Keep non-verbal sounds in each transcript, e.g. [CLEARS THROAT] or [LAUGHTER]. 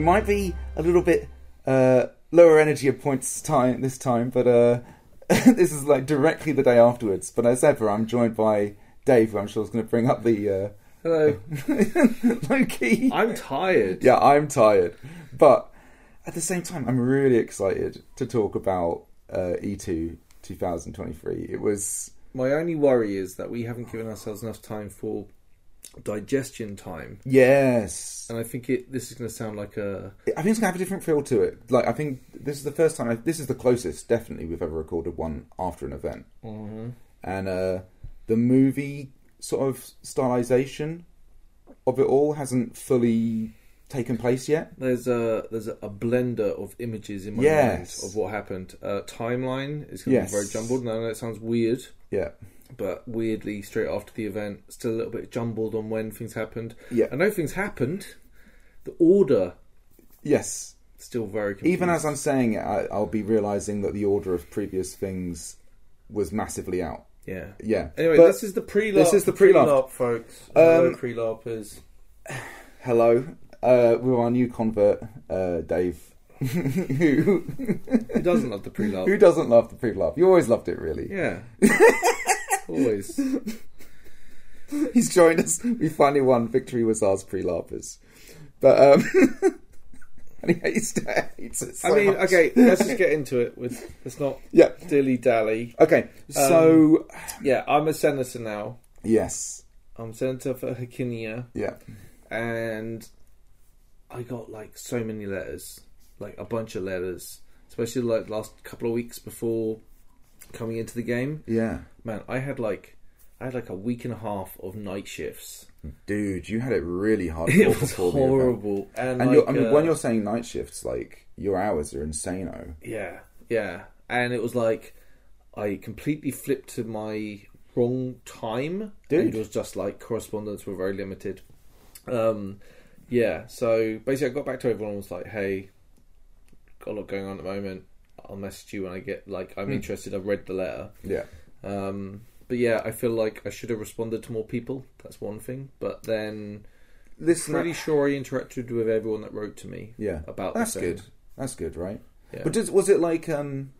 we might be a little bit uh, lower energy at points time this time, but uh, [LAUGHS] this is like directly the day afterwards. But as ever, I'm joined by Dave, who I'm sure is going to bring up the uh, Hello. [LAUGHS] Loki. I'm tired. Yeah, I'm tired, but at the same time, I'm really excited to talk about uh, E2 2023. It was My only worry is that we haven't given ourselves enough time for digestion time, yes. and I think it. This is going to sound like a. I think it's gonna have a different feel to it. Like I think this is the first time. I, this is the closest, definitely, we've ever recorded one after an event. And uh, the movie sort of stylization of it all hasn't fully taken place yet. There's a there's a, a blender of images in my Yes. mind of what happened. Uh, timeline is going to Yes. be very jumbled. And I know that sounds weird, Yeah, but weirdly, straight after the event, still a little bit jumbled on when things happened. yeah, I know things happened. The order yes. still very confused. Even as I'm saying it, I, I'll be realizing that the order of previous things was massively out. yeah. Yeah. Anyway, But- this is the pre-larp. this is the pre-larp. folks. Um, Hello, pre-larpers. [SIGHS] hello, uh, with our new convert, uh, Dave, [LAUGHS] who Who doesn't love the pre-larp? who doesn't love the pre-love? You always loved it, really. Yeah. [LAUGHS] Always. [LAUGHS] He's joined us. We finally won. Victory was ours, pre-larpers. But um, [LAUGHS] and he hates, hates it. So I mean, much. okay, let's just get into it. With let's not Yeah. dilly dally. Okay. So Yeah, I'm a senator now. yes. I'm senator for Hercynia, Yeah. and I got like so many letters, like a bunch of letters, especially like last couple of weeks before coming into the game. Yeah. Man, I had like I had like a week and a half of night shifts. Dude, you had it really [LAUGHS] hard. It was before the event. horrible, and, And like, you're, I mean, uh, when you're saying night shifts, like your hours are insane. Yeah, yeah. And it was like I completely flipped to my wrong time. Dude. It was just like correspondence were very limited. Um yeah, so basically I got back to everyone and was like, Hey, got a lot going on at the moment. I'll message you when I get like I'm Hmm. interested, I've read the letter. Yeah. Um but yeah, I feel like I should have responded to more people. That's one thing. But then This pretty sure I interacted with everyone that wrote to me Yeah. about That's good. That's good, right? Yeah. But does, was it like, um,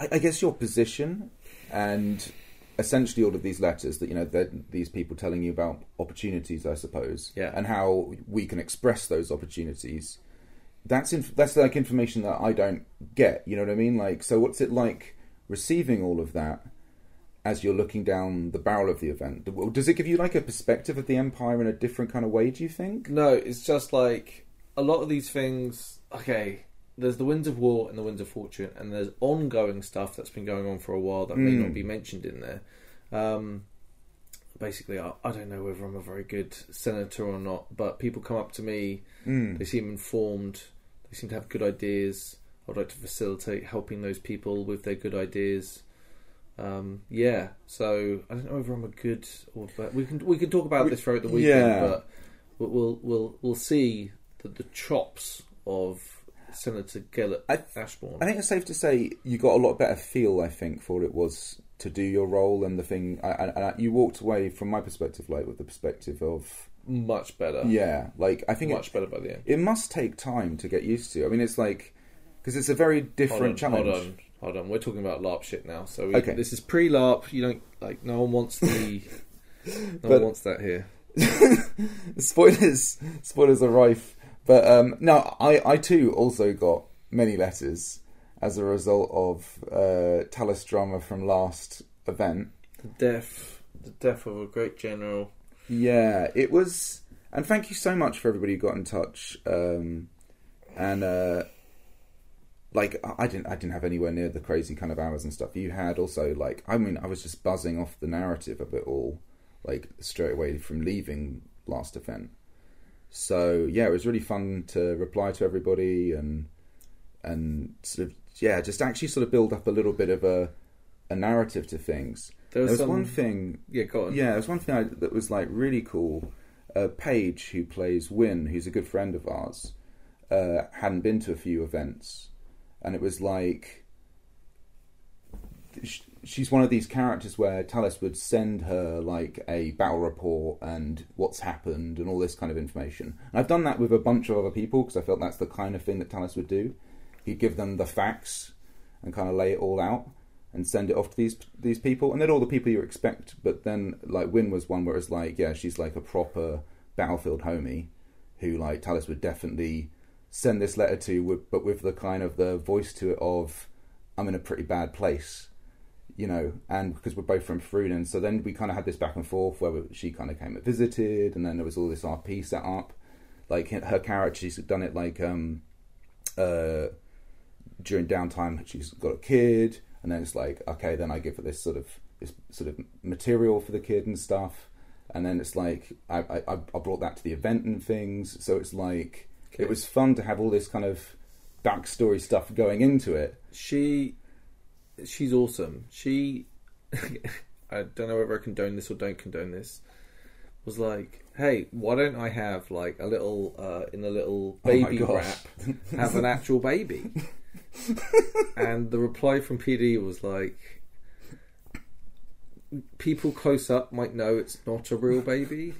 I, I guess your position and essentially all of these letters that, you know, that these people telling you about opportunities, I suppose, Yeah. and how we can express those opportunities. That's inf- that's like information that I don't get. You know what I mean? Like, so what's it like receiving all of that as you're looking down the barrel of the event? Does it give you like a perspective of the empire in a different kind of way? Do you think? No, it's just like a lot of these things. Okay, there's the Winds of War and the Winds of Fortune, and there's ongoing stuff that's been going on for a while that may Mm. not be mentioned in there. Um, basically, I, I don't know whether I'm a very good senator or not, but people come up to me, Mm. they seem informed, they seem to have good ideas. I'd like to facilitate helping those people with their good ideas. Um, yeah, so I don't know whether I'm a good or but we can we can talk about this throughout the weekend, Yeah. but we'll we'll we'll, see the, the chops of Senator Gellert I- Ashbourne. I think it's safe to say you got a lot better feel. I think for what it was to do your role and the thing. I, I, I, you walked away from my perspective, like with the perspective of much better, yeah, like I think much it, better by the end. it must take time to get used to. I mean, it's like because it's a very Hold on, different challenge. hold on, hold on. We're talking about LARP shit now, so we, Okay. this is pre-LARP. You don't like no one wants the [LAUGHS] no But- one wants that here. [LAUGHS] spoilers, spoilers are rife. But um, no, I, I too also got many letters as a result of uh, Talis drama from last event. The death, the death of a great general. Yeah, it was, and thank you so much for everybody who got in touch. Um, and uh, like, I- didn't, I didn't have anywhere near the crazy kind of hours and stuff you had. Also, like, I mean, I was just buzzing off the narrative of it all, like straight away from leaving last event. So yeah, it was really fun to reply to everybody and and sort of yeah, just actually sort of build up a little bit of a a narrative to things. There was, There was some, one thing Yeah, go on. yeah, there's one thing I, that was like really cool. Uh, Paige, who plays Win, who's a good friend of ours, uh, hadn't been to a few events, and it was like sh- she's one of these characters where Talis would send her like a battle report and what's happened and all this kind of information. And I've done that with a bunch of other people because I felt that's the kind of thing that Talis would do. He'd give them the facts and kind of lay it all out and send it off to these these people, and they're all the people you expect. But then, like Win was one where it's like, yeah, she's like a proper battlefield homie who like Talis would definitely send this letter to, but with the kind of the voice to it of, I'm in a pretty bad place, you know, and because we're both from Farudan, so then we kind of had this back and forth where she kind of came and visited, and then there was all this RP set up. Like her character, she's done it like um, uh, during downtime. She's got a kid, and then it's like, okay, then I give her this sort of this sort of material for the kid and stuff, and then it's like I I, I brought that to the event and things. So it's like Okay. it was fun to have all this kind of backstory stuff going into it. She, she's awesome. She, [LAUGHS] I don't know whether I condone this or don't condone this. Was like, hey, why don't I have like a little uh, in a little Oh baby gosh. wrap, have an actual baby? [LAUGHS] [LAUGHS] and the reply from PD was like, people close up might know it's not a real baby,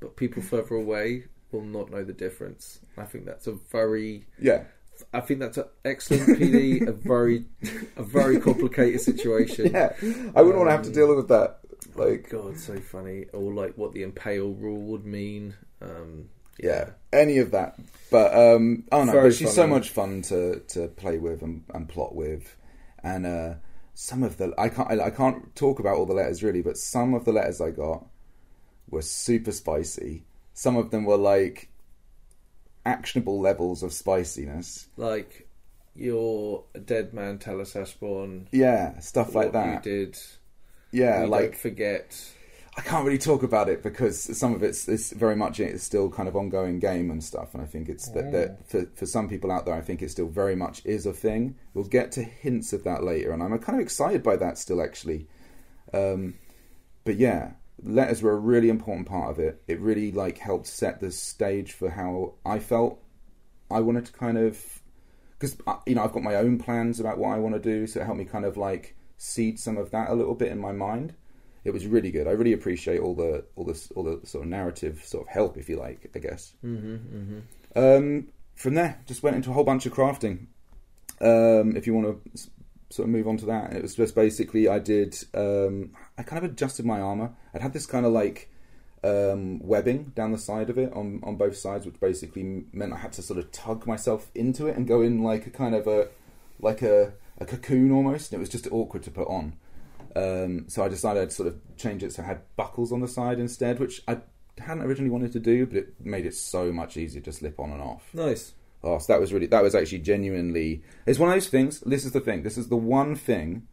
but people further away will not know the difference. I think that's a very Yeah, I think that's an excellent PD. a [LAUGHS] very, a very complicated situation. yeah. I wouldn't want to have to Um, deal with that. Like, God, so funny. Or like what the impale rule would mean. Um, yeah, any of that. But um, oh no, Very but she's so much fun to to play with and, and plot with, and uh, some of the I can't I, I can't talk about all the letters really, but some of the letters I got were super spicy. Some of them were like actionable levels of spiciness. like you're a dead man, Talis Ashbourne. Yeah, stuff like that. You did. Yeah, we like forget. I can't really talk about it because some of it's, it's very much it's still kind of ongoing game and stuff, and I think it's that, that for for some people out there, I think it still very much is a thing. We'll get to hints of that later, and I'm kind of excited by that still actually. Um, but yeah, letters were a really important part of it. It really like helped set the stage for how I felt. I wanted to kind of because you know I've got my own plans about what I want to do, so it helped me kind of like seed some of that a little bit in my mind. It was really good. I really appreciate all the all the all the sort of narrative sort of help, if you like, I guess. Mm-hmm, mm-hmm. Um, from there, just went into a whole bunch of crafting. Um, if you want to sort of move on to that, it was just basically I did. Um, I kind of adjusted my armor. I'd had this kind of like um, webbing down the side of it on on both sides, which basically meant I had to sort of tug myself into it and go in like a kind of a like a, a cocoon almost. And it was just awkward to put on. Um, so I decided I'd sort of change it so I had buckles on the side instead, which I hadn't originally wanted to do, but it made it so much easier to slip on and off. Nice. Oh, so that was really that was actually genuinely. It's one of those things. This is the thing. This is the one thing.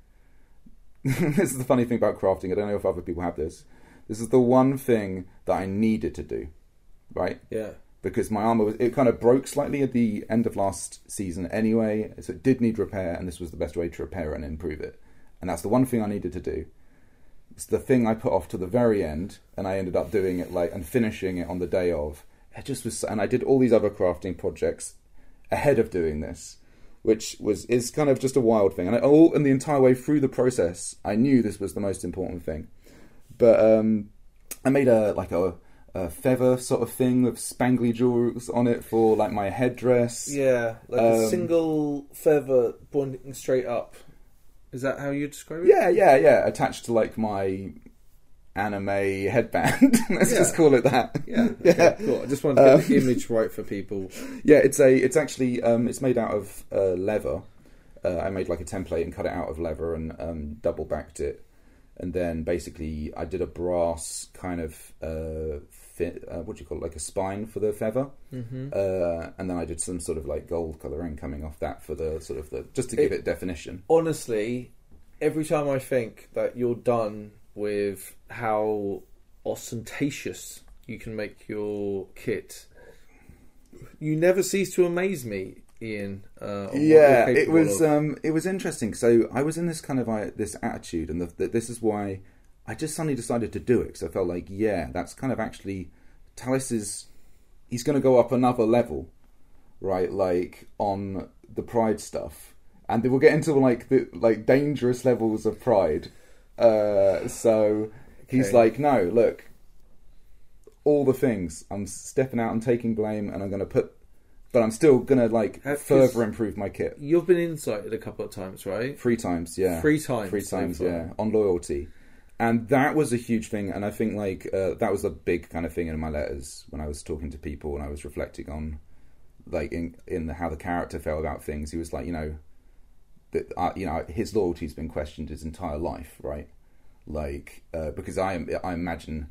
[LAUGHS] this is the funny thing about crafting. I don't know if other people have this. This is the one thing that I needed to do, right? Yeah. Because my armor was it kind of broke slightly at the end of last season anyway, so it did need repair, and this was the best way to repair and improve it. And that's the one thing I needed to do. It's the thing I put off to the very end, and I ended up doing it like and finishing it on the day of. It just was, and I did all these other crafting projects ahead of doing this, which was is kind of just a wild thing. And I, all and the entire way through the process, I knew this was the most important thing. But um, I made a like a, a feather sort of thing with spangly jewels on it for like my headdress. Yeah, like Um, a single feather pointing straight up. Is that how you describe it? Yeah, yeah, yeah. Attached to like my anime headband. [LAUGHS] Let's Yeah. just call it that. Yeah. [LAUGHS] yeah. Cool. I just wanted to get Um, the image right for people. Yeah, it's a. It's actually. Um, it's made out of uh, leather. Uh, I made like a template and cut it out of leather and um, double backed it, and then basically I did a brass kind of uh, fit. Uh, what do you call it? Like a spine for the feather, Mm-hmm. uh, and then I did some sort of like gold colouring coming off that for the sort of the just to give It- it definition. Honestly, every time I think that you're done with how ostentatious you can make your kit, you never cease to amaze me, Ian. Uh, on what you're yeah it was of. um it was interesting so i was in this kind of uh, this attitude and the, the, this is why i just suddenly decided to do it because i felt like yeah that's kind of actually talis is he's going to go up another level right like on the pride stuff and they will get into like the like dangerous levels of pride. Uh, so he's like, no, look, all the things. I'm stepping out and taking blame, and I'm going to put, but I'm still going to like further improve my kit. You've been insighted a couple of times, right? Three times, yeah. Three times Three times, yeah. On loyalty. And that was a huge thing. And I think, like, uh, that was a big kind of thing in my letters when I was talking to people and I was reflecting on, like, in, in the, how the character felt about things. He was like, you know, that, uh, you know, his loyalty's been questioned his entire life, right? Like, uh, because I, I imagine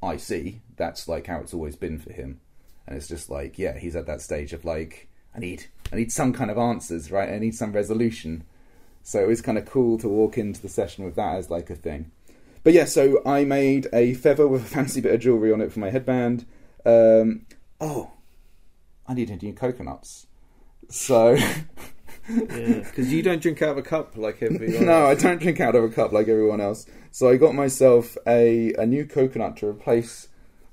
I see that's like how it's always been for him. And it's just like, yeah, he's at that stage of like, I need, I need some kind of answers, right? I need some resolution. So it was kind of cool to walk into the session with that as like a thing. But yeah, so I made a feather with a fancy bit of jewellery on it for my headband. Um, oh, I needed new coconuts. So [LAUGHS] Yeah, because you don't drink out of a cup like everyone. [LAUGHS] no, I else. don't drink out of a cup like everyone else. So I got myself a, a new coconut to replace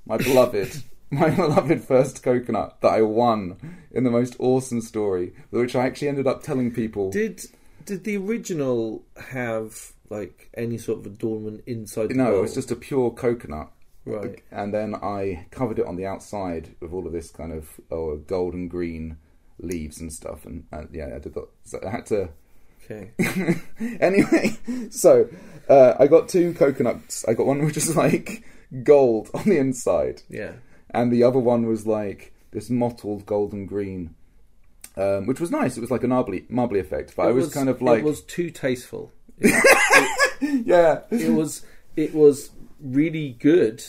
my beloved, [LAUGHS] my beloved first coconut that I won in the most awesome story, which I actually ended up telling people. Did did the original have like any sort of adornment inside? The no, it was just a pure coconut. right. And then I covered it on the outside with all of this kind of oh, gold and green leaves and stuff. And, and yeah, I did that. So I had to. Okay. [LAUGHS] anyway, so uh, I got two coconuts. I got one which is like gold on the inside, Yeah. and the other one was like this mottled golden green, um, which was nice. It was like a marbly, marbly effect, but I It was, kind of like, it was too tasteful. [LAUGHS] yeah. It was it was really good,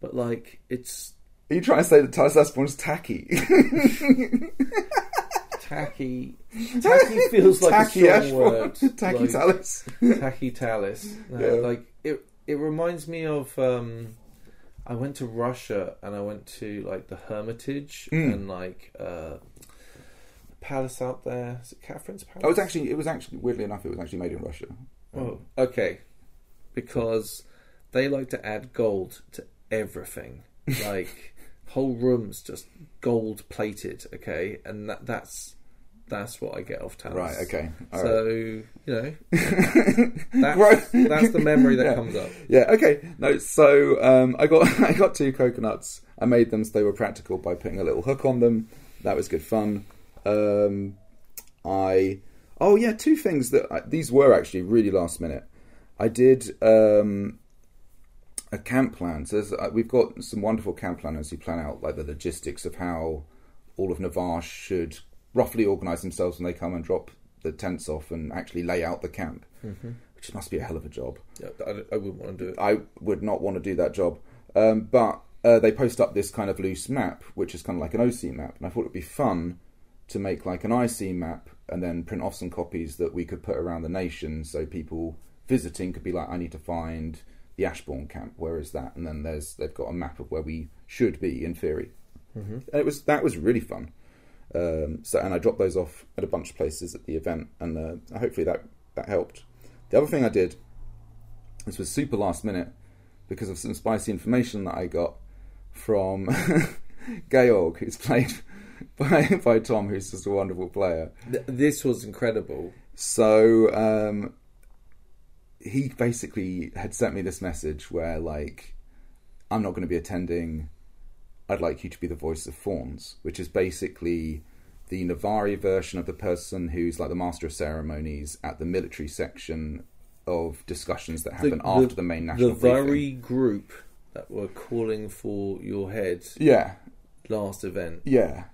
but like it's Are you trying to say that Aspon was tacky? [LAUGHS] tacky. Tacky feels like tacky a strong word. [LAUGHS] Tacky like, Talis. Tacky Talis. No, Yeah. Like it. It reminds me of. Um, I went to Russia and I went to like the Hermitage Mm. and like uh, palace out there. Is it Catherine's Palace? Oh, it's actually, it was actually weirdly enough, it was actually made in Russia. Oh, okay. Because they like to add gold to everything. [LAUGHS] Like whole rooms just gold plated, okay? And that that's that's what I get off Talis. Right. Okay. All right. so, you know, [LAUGHS] that's, Gross. that's the memory that [LAUGHS] Yeah. comes up. Yeah. Okay. No. So um, I got I got two coconuts. I made them so they were practical by putting a little hook on them. That was good fun. Um, I oh yeah, two things that I, these were actually really last minute. I did um, a camp plan. So uh, we've got some wonderful camp planners who plan out like the logistics of how all of Navarr should roughly organise themselves when they come and drop the tents off and actually lay out the camp, which must be a hell of a job. Yeah, I, I wouldn't want to do it. I would not want to do that job. Um, but uh, they post up this kind of loose map, which is kind of like an OC map, and I thought it'd be fun to make like an IC map and then print off some copies that we could put around the nation, so people visiting could be like, I need to find the Ashbourne camp. Where is that? And then there's they've got a map of where we should be in theory. And it was that was really fun. Um, so and I dropped those off at a bunch of places at the event, and uh, hopefully that that helped. The other thing I did, this was super last minute because of some spicy information that I got from [LAUGHS] Georg, who's played by [LAUGHS] by Tom, who's just a wonderful player. Th- This was incredible. So um, he basically had sent me this message where like I'm not going to be attending. I'd like you to be the voice of Fawns, which is basically the Navarri version of the person who's like the master of ceremonies at the military section of discussions that happen after the, main national The briefing. very group that were calling for your head Yeah, last event yeah.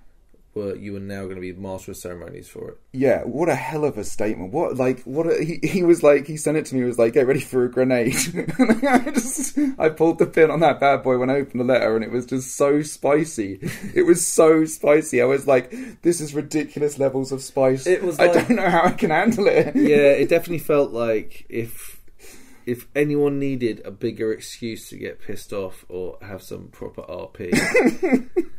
Were you were now going to be master of ceremonies for it. Yeah, what a hell of a statement. What like what a, he he was like he sent it to me he was like get ready for a grenade. [LAUGHS] and I just I pulled the pin on that bad boy when I opened the letter and it was just so spicy. It was so spicy. I was like this is ridiculous levels of spice. It was I don't know how I can handle it. yeah, it [LAUGHS] definitely felt like if if anyone needed a bigger excuse to get pissed off or have some proper RP, [LAUGHS]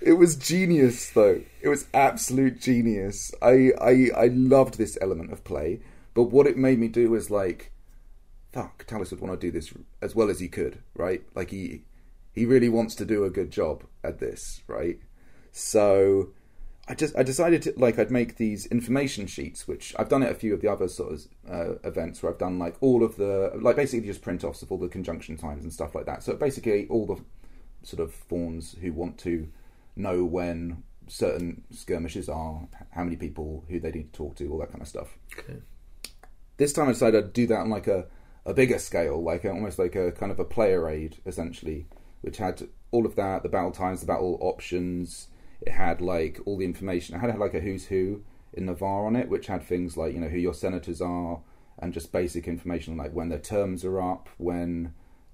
It was genius, though. It was absolute genius. I, I I loved this element of play, but what it made me do was like, fuck, Talis would want to do this as well as he could, right? Like he he really wants to do a good job at this, right? So I just I decided to like I'd make these information sheets, which I've done at a few of the other sort of uh, events where I've done like all of the like basically just print offs of all the conjunction times and stuff like that. So basically all the sort of fawns who want to know when certain skirmishes are, how many people, who they need to talk to, all that kind of stuff. Okay. This time I decided I'd do that on like a, a bigger scale, like a, almost like a kind of a player aid essentially, which had all of that, the battle times, the battle options. It had like all the information. It had like a who's who in Navarr on it, which had things like you know who your senators are and just basic information like when their terms are up, when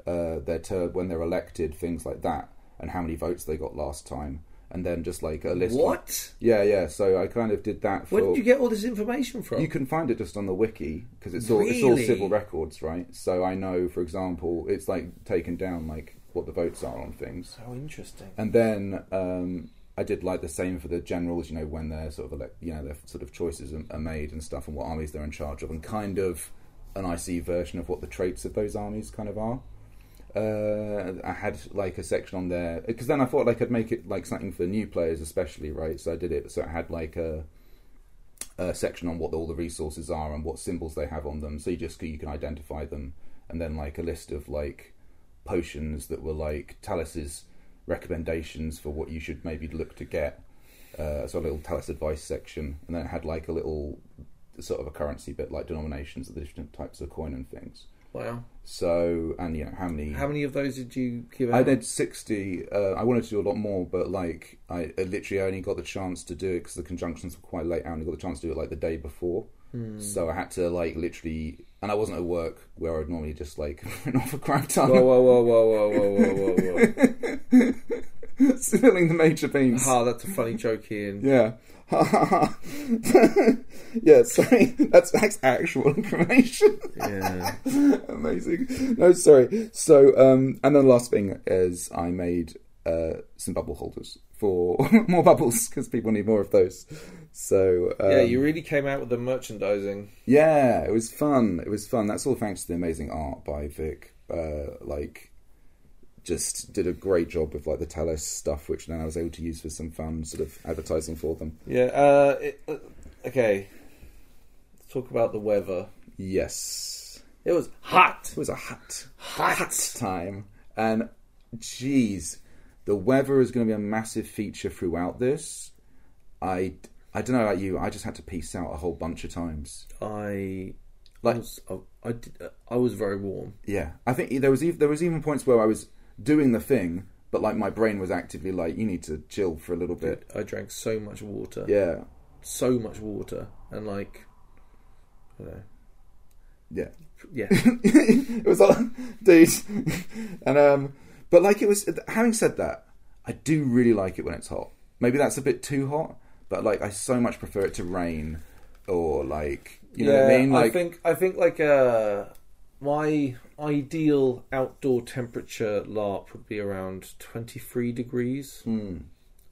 uh, their ter- when they're elected, things like that, and how many votes they got last time, and then just like a list. What? yeah, yeah. So I kind of did that for. Where did you get all this information from? You can find it just on the wiki because it's all it's all Really? civil records, right? So I know, for example, it's like taken down like what the votes are on things, So interesting. and then um, I did like the same for the generals. You know, when their sort of elect, you know, their sort of choices are, are made and stuff, and what armies they're in charge of, and kind of an IC version of what the traits of those armies kind of are. Uh, I had like a section on there because then I thought like I'd make it like something for new players, especially right. So I did it so I had like a, a section on what all the resources are and what symbols they have on them. So you just you can identify them, and then like a list of like potions that were like Talis's recommendations for what you should maybe look to get. Uh, so a little Talis advice section, and then it had like a little sort of a currency bit, like denominations of the different types of coin and things. Wow. So and you know how many? How many of those did you give out? I did sixty. Uh, I wanted to do a lot more, but like I, I literally only got the chance to do it because the conjunctions were quite late. I only got the chance to do it like the day before, mm. so I had to like literally. And I wasn't at work where I'd normally just like [LAUGHS] run off a crap ton. Whoa, whoa, whoa, whoa, whoa, whoa, whoa, whoa! [LAUGHS] Spilling the major beans. Ah, that's a funny joke, Ian. Yeah. [LAUGHS] yeah, sorry. [LAUGHS] That's, that's actual information. Yeah. [LAUGHS] Amazing. No, sorry. So, um, and then the last thing is I made uh, some bubble holders for more bubbles because people need more of those. So, um, yeah, you really came out with the merchandising. yeah, it was fun. It was fun. That's all thanks to the amazing art by Vic. Uh, like, just did a great job with like the Talis stuff, which then I was able to use for some fun sort of advertising for them. Yeah. Uh, it, uh, okay. Let's talk about the weather. Yes, It was hot. it was a hot, Hot. hot time, and geez, the weather is going to be a massive feature throughout this. I I don't know about you. I just had to peace out a whole bunch of times. I Like- was, I, I, did, uh, I was very warm. Yeah, I think there was even, there was even points where I was doing the thing, but like my brain was actively like, you need to chill for a little bit. I drank so much water. Yeah, So much water. And like, don't know. yeah. Yeah. [LAUGHS] it was like, dude, and um, but like it was. Having said that, I do really like it when it's hot. Maybe that's a bit too hot, but like I so much prefer it to rain or like you know yeah, what I mean. Like I think I think like uh, my ideal outdoor temperature LARP would be around twenty three degrees. hmm,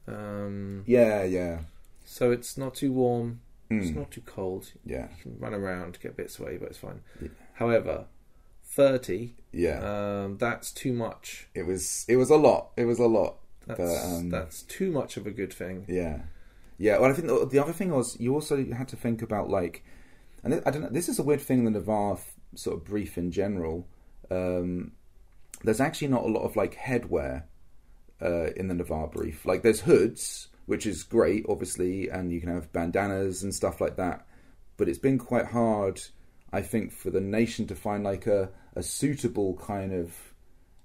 Um, yeah, yeah, so it's not too warm. It's Hmm. not too cold. yeah, You can run around, get a bit sweaty, but it's fine. Yeah. However, thirty, yeah. um, that's too much. it was it was a lot. It was a lot. That's But, um, that's too much of a good thing. Yeah, yeah. Well, I think the, the other thing was you also had to think about like, and I don't know. This is a weird thing in the Navarr sort of brief in general. Um, there's actually not a lot of like headwear uh, in the Navarr brief. Like there's hoods, which is great, obviously, and you can have bandanas and stuff like that. But it's been quite hard, I think, for the nation to find like a, a suitable kind of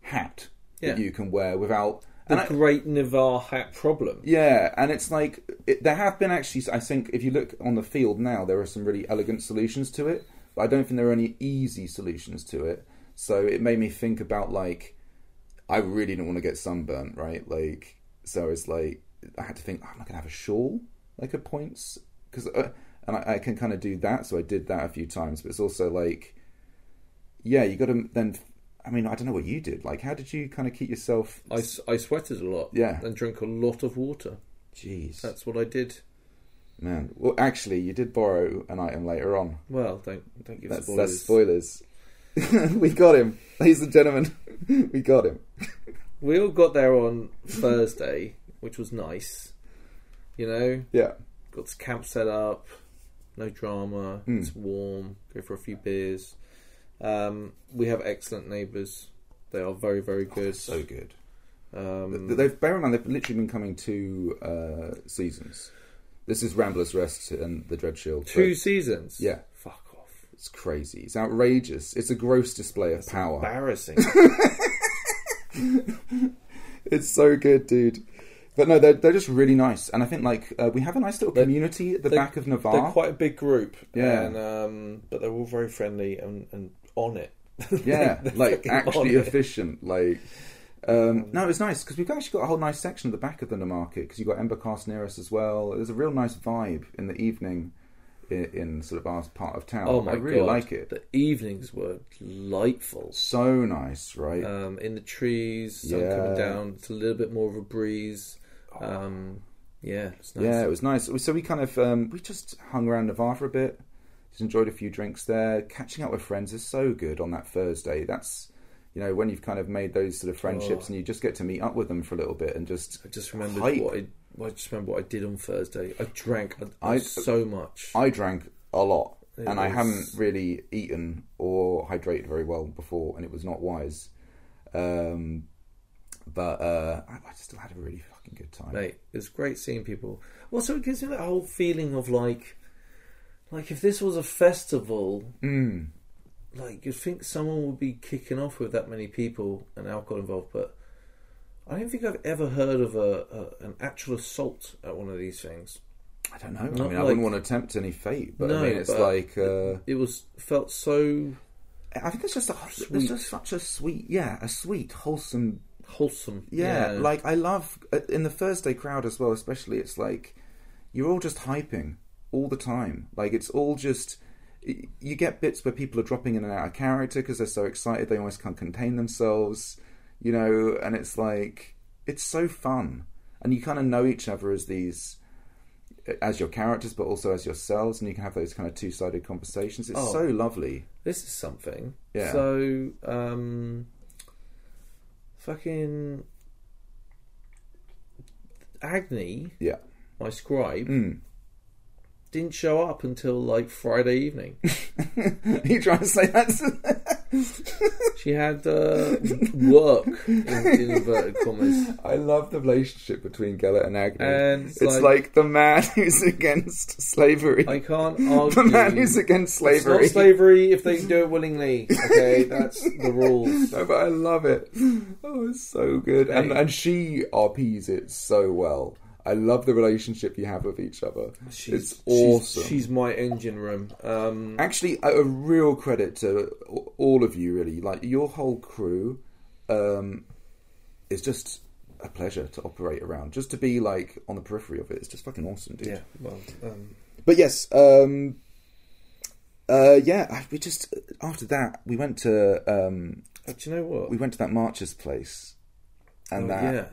hat Yeah. that you can wear without. The great Navarr hat problem. yeah, and it's like it, there have been actually. I think if you look on the field now, there are some really elegant solutions to it, but I don't think there are any easy solutions to it. So it made me think about like I really don't want to get sunburnt, right? Like, so it's like I had to think, oh, am I gonna have a shawl like a points? Because uh, and I, I can kind of do that, so I did that a few times. But it's also like, yeah, you got to then. I mean, I don't know what you did. Like, how did you kind of keep yourself? I, I sweated a lot. Yeah. And drank a lot of water. Jeez. That's what I did. Man, well, actually, you did borrow an item later on. Well, don't don't give That's spoilers. that's spoilers. [LAUGHS] we got him, ladies and gentlemen. [LAUGHS] we got him. [LAUGHS] We all got there on Thursday, which was nice. You know, Yeah. got this camp set up, no drama. Mm. It's warm. Go for a few beers. Um, we have excellent neighbours. They are very, very good. So good. um, They've bear in mind they've literally been coming two uh, seasons. This is Ramblers Rest and the Dread Shield. two seasons. Yeah. Fuck off. It's crazy. It's outrageous. It's a gross display of power. Embarrassing. [LAUGHS] It's so good, dude. But no, they're they're just really nice, and I think like uh, we have a nice little They're- community at the back of Navarr. they're quite a big group. Yeah. And, um, but they're all very friendly and, and on it. [LAUGHS] yeah, like actually on it. efficient. Like, um, no, it's nice because we've actually got a whole nice section at the back of the market because you've got Embercast near us as well. There's a real nice vibe in the evening in, in sort of our part of town. Oh my I really god. like it. The evenings were delightful. So nice, right? Um, in the trees, sun Yeah. coming down. It's a little bit more of a breeze. Um, yeah, it's nice. Yeah, it was nice. So we kind of um, we just hung around Navarr for a bit. Just enjoyed a few drinks there. Catching up with friends is so good on that Thursday. That's you know when you've kind of made those sort of friendships Oh. and you just get to meet up with them for a little bit and just I just remembered Hype. what I. I just remember what I did on Thursday. I drank I- so much. I drank a lot It and I was- haven't really eaten or hydrated very well before, and it was not wise. Um, but uh, I, I still had a really fucking good time. Mate, it's great seeing people. Also, it gives me that whole feeling of like, like if this was a festival, Mm. Like you'd think someone would be kicking off with that many people and alcohol involved, but I don't think I've ever heard of a, a an actual assault at one of these things. I don't know. I Not mean, I like- wouldn't want to tempt any fate, but I mean, it's but- like. Uh, It was felt so I think it's just a it's just such a sweet, yeah, a sweet, wholesome, wholesome. yeah. Like I love uh, in the Thursday crowd as well, especially. It's like you're all just hyping all the time. Like it's all just you get bits where people are dropping in and out of character because they're so excited they almost can't contain themselves, you know. And it's like it's so fun, and you kind of know each other as these. As your characters, but also as yourselves, and you can have those kind of two-sided conversations. It's Oh. so lovely. this is something. Yeah. So, um, fucking Agni, Yeah. my scribe, Mm. Didn't show up until like Friday evening. Are [LAUGHS] you trying to say that? She had uh, work in, in [LAUGHS] inverted commas. I love the relationship between Gellert and Agnew. And it's it's like, like- the man who's against slavery. I can't argue. the man who's against It's slavery. not slavery if they do it willingly. Okay, that's the rules. [LAUGHS] No, but I love it. Oh, it's so good. And and she RPs it so well. I love the relationship you have with each other. She's, it's awesome. She's, she's my engine room. Um, Actually, a, a real credit to all of you, really. Like your whole crew um, is just a pleasure to operate around. Just to be like on the periphery of it, it's just fucking awesome, dude. yeah, well, um, But yes, um, uh, yeah. We just after that we went to um, do you know what? we went to that Marcher's place, and Oh, that yeah.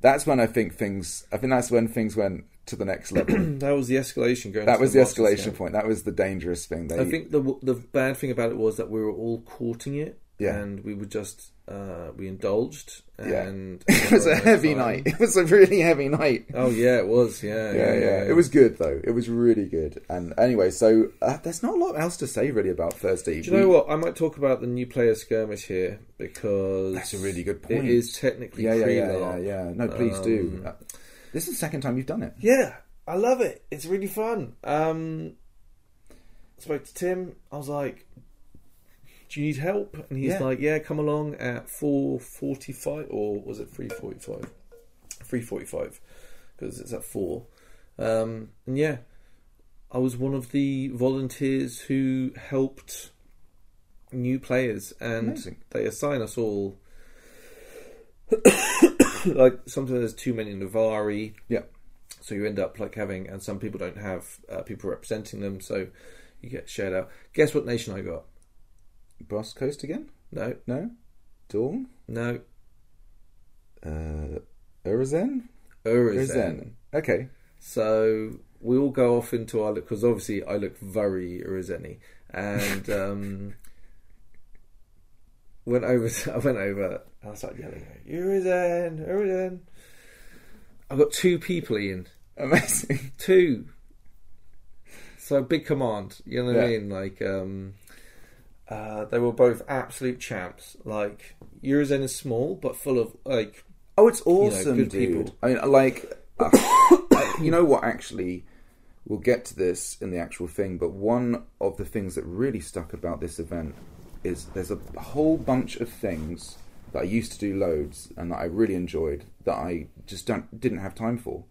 That's when I think things. I think that's when things went to the next level. [CLEARS THROAT] That was the escalation going. that was the Masters escalation point. That was the dangerous thing. They, I think the the bad thing about it was that we were all courting it, Yeah. and we were just uh, we indulged, Yeah. [LAUGHS] and it was a heavy time. night. [LAUGHS] It was a really heavy night. Oh yeah, it was. Yeah, Yeah, yeah, It was good though. It was really good. And anyway, so uh, there's not a lot else to say really about Thursday. Do you know what? I might talk about the new player skirmish here because That's a really good point. It is technically Yeah, yeah, yeah, yeah, yeah. No, please do. Um, Uh, This is the second time you've done it. Yeah, I love it. It's really fun. Um, I spoke to Tim. I was like, "Do you need help?" And he's Yeah. like, "Yeah, come along at four forty-five, or was it three forty-five? Three forty-five, because it's at four. Um, and yeah, I was one of the volunteers who helped new players, and Amazing. they assign us all. [COUGHS] like sometimes there's too many Navarri, Yeah. so you end up like having, and some people don't have uh, people representing them, so you get shared out. Guess what nation I got? Brass Coast again? No, No? Dawn? no, Uh, Urizen? Urizen. Okay. So we all go off into our look because obviously I look very Urizeni, and [LAUGHS] um, went over. [LAUGHS] I went over. and I started yelling, "Urizen, Urizen!" I got two people in Amazing. two. So big command, you know what I mean? Like, um, uh, they were both absolute champs. Like, Urizen is small, but full of like, Oh, it's awesome, good dude. people. I mean, like, uh, [COUGHS] you know what? Actually, we'll get to this in the actual thing. But one of the things that really stuck about this event is there's a whole bunch of things that I used to do loads and that I really enjoyed that I just don't didn't have time for.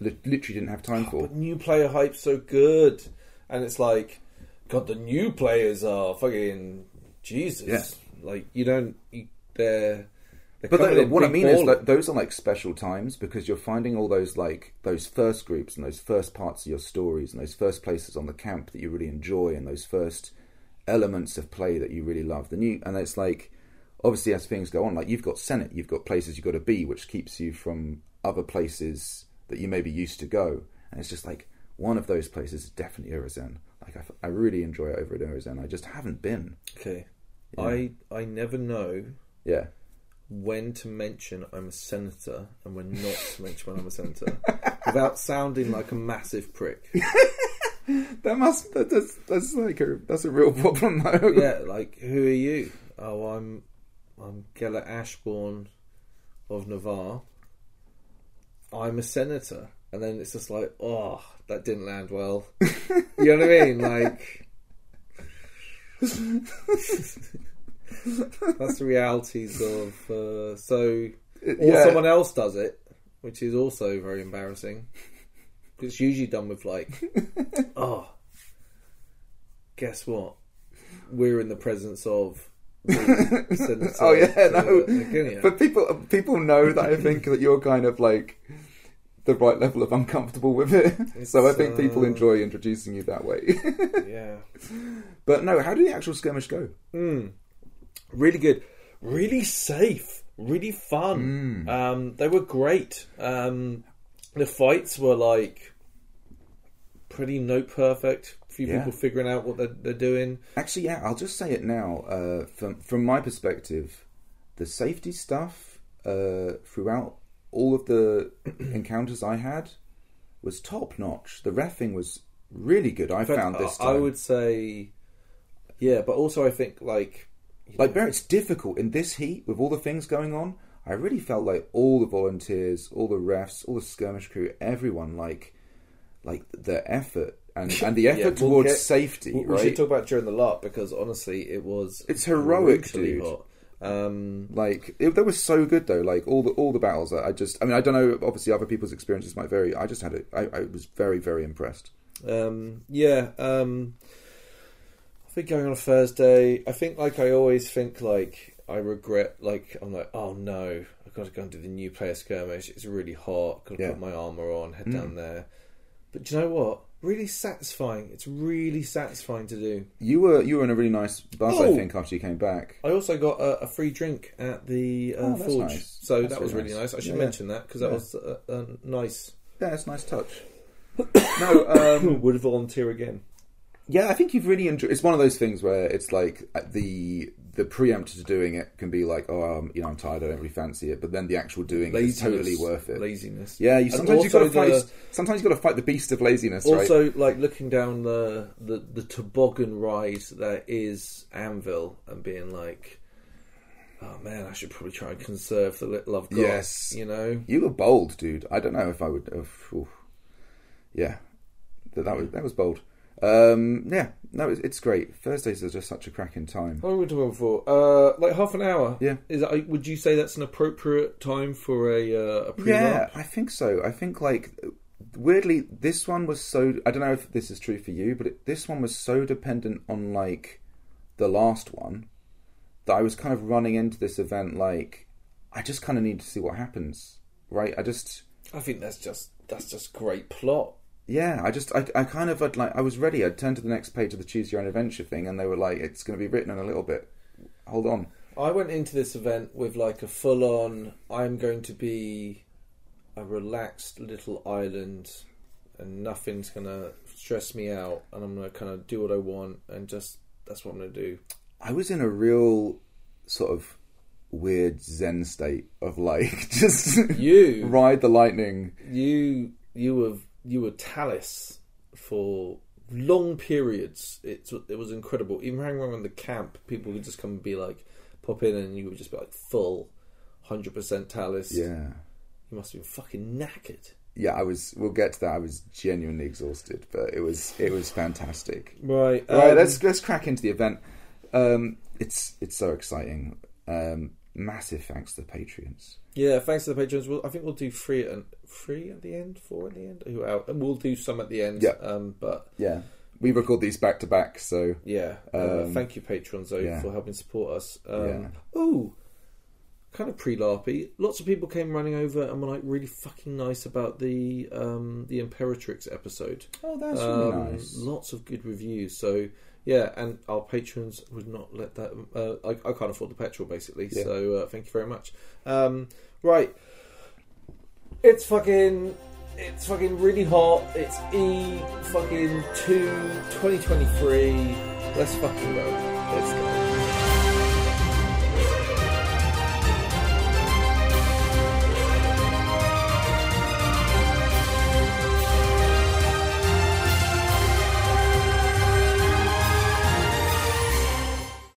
Literally didn't have time for. but new player hype's so good, and it's like, God, the new players are fucking Jesus. Yeah. Like, you don't, you, they're. they're But in what I mean is that those are like special times because you're finding all those like those first groups and those first parts of your stories and those first places on the camp that you really enjoy and those first elements of play that you really love. The new and it's like obviously as things go on, like you've got Senate, you've got places you've got to be, which keeps you from other places that you maybe used to go. And it's just like one of those places is definitely Urizen. Like I, I really enjoy it over at Urizen. I just haven't been. Okay. Yeah. I I never know Yeah. when to mention I'm a senator and when not to mention when I'm a senator [LAUGHS] without sounding like a massive prick. [LAUGHS] That must that, that's that's like a that's a real problem though. [LAUGHS] Yeah, like who are you? Oh, I'm I'm Gellert Ashbourne of Navarr. I'm a senator, and then it's just like, oh, that didn't land well. [LAUGHS] you know what I mean? Like. That's the realities of uh, so or Yeah. someone else does it, which is also very embarrassing. It's usually done with like, oh, guess what? We're in the presence of. [LAUGHS] Oh yeah, no. But people people know that I think that you're kind of like the right level of uncomfortable with it. [LAUGHS] so I think people uh, enjoy introducing you that way. [LAUGHS] yeah, but no, how did the actual skirmish go? mm. really good, really safe, really fun. Um, they were great. Um, the fights were like pretty note perfect. A few Yeah. people figuring out what they're, they're doing. Actually, yeah, I'll just say it now. Uh, from from my perspective, the safety stuff uh, throughout all of the [CLEARS THROAT] encounters I had was top notch. The refing was really good. I fact, found this I- time. I would say, yeah, but also I think like Like, Bear, it's difficult in this heat with all the things going on. I really felt like all the volunteers, all the refs, all the skirmish crew, everyone, like, like their effort and [LAUGHS] and the effort Yeah, we'll towards get- safety, we, we should talk about during the lot because honestly, it was It's heroic, dude. hot. Um, like it, that was so good though. Like all the all the battles, I I just, I mean, I don't know. Obviously, other people's experiences might vary. I just had it. I, I was very very impressed. Um, yeah, um, I think going on a Thursday. I think like I always think like I regret like I'm like oh no I've got to go and do the new player skirmish. It's really hot. Got to Yeah. put my armor on. Head Mm. down there. But do you know what? Really satisfying. It's really satisfying to do. You were you were in a really nice buzz, I Oh. think, after you came back. I also got a, a free drink at the uh, Oh, that's forge, nice. so That's that was really really nice. nice. I should Yeah, yeah. mention that because that Yeah. was a, a nice. Yeah, it's a nice touch. [COUGHS] no, um, [COUGHS] Would volunteer again. Yeah, I think you've really enjoyed. It's one of those things where it's like uh, the the preempt to doing it can be like, oh, um, you know, I'm tired, I don't really fancy it, but then the actual doing it is totally worth it. Laziness. Yeah, you sometimes you've got to fight. the- Sometimes you've got to fight the beast of laziness, right? Also, like looking down the, the the toboggan ride that is Anvil and being like, oh man, I should probably try and conserve the little I've got. Yes. you know. You were bold, dude. I don't know if I would. Have, yeah, that, that was that was bold. Um, yeah, no, it's, it's great. Thursdays are just such a cracking time. What are we talking for? Uh, like half an hour. Yeah. Is that, would you say that's an appropriate time for a uh, a pre Yeah, I think so. I think like weirdly, this one was so. I don't know if this is true for you, but it, this one was so dependent on like the last one that I was kind of running into this event like I just kind of need to see what happens, right? I just I think that's just that's just great plot. Yeah, I just I, I kind of had like I was ready. I'd turned to the next page of the choose your own adventure thing, and they were like, "It's going to be written in a little bit. Hold on." I went into this event with like a full on I'm going to be a relaxed little island and nothing's gonna stress me out and I'm gonna kind of do what I want and just that's what I'm gonna do. I was in a real sort of weird zen state of like [LAUGHS] just You ride the lightning. you you were you were Talis for long periods. It it was incredible. Even hanging around the camp, people would just come and be like, pop in, and you would just be like full, hundred percent Talis. Yeah. You must have been fucking knackered. Yeah, I was. We'll get to that. I was genuinely exhausted, but it was it was fantastic. Right. Right, um, let's let's crack into the event. Um, it's it's so exciting. Um, massive thanks to the Patreons. Yeah, thanks to the patrons. We'll, I think we'll do three and three at the end, four at the end. Who out? And we'll do some at the end. Yeah. Um, but Yeah, we record these back to back, so yeah, uh, Um, thank you, patrons, though, yeah. for helping support us. Um, Yeah. Oh, kind of pre-larpy. Lots of people came running over and were like really fucking nice about the um, the Imperatrix episode. oh, that's really Um, nice. Lots of good reviews. So yeah, and our patrons would not let that. Uh, I, I can't afford the petrol, basically. Yeah. So uh, thank you very much. Um, right, it's fucking. It's fucking really hot. It's E fucking two 2023. Let's fucking go. Let's go.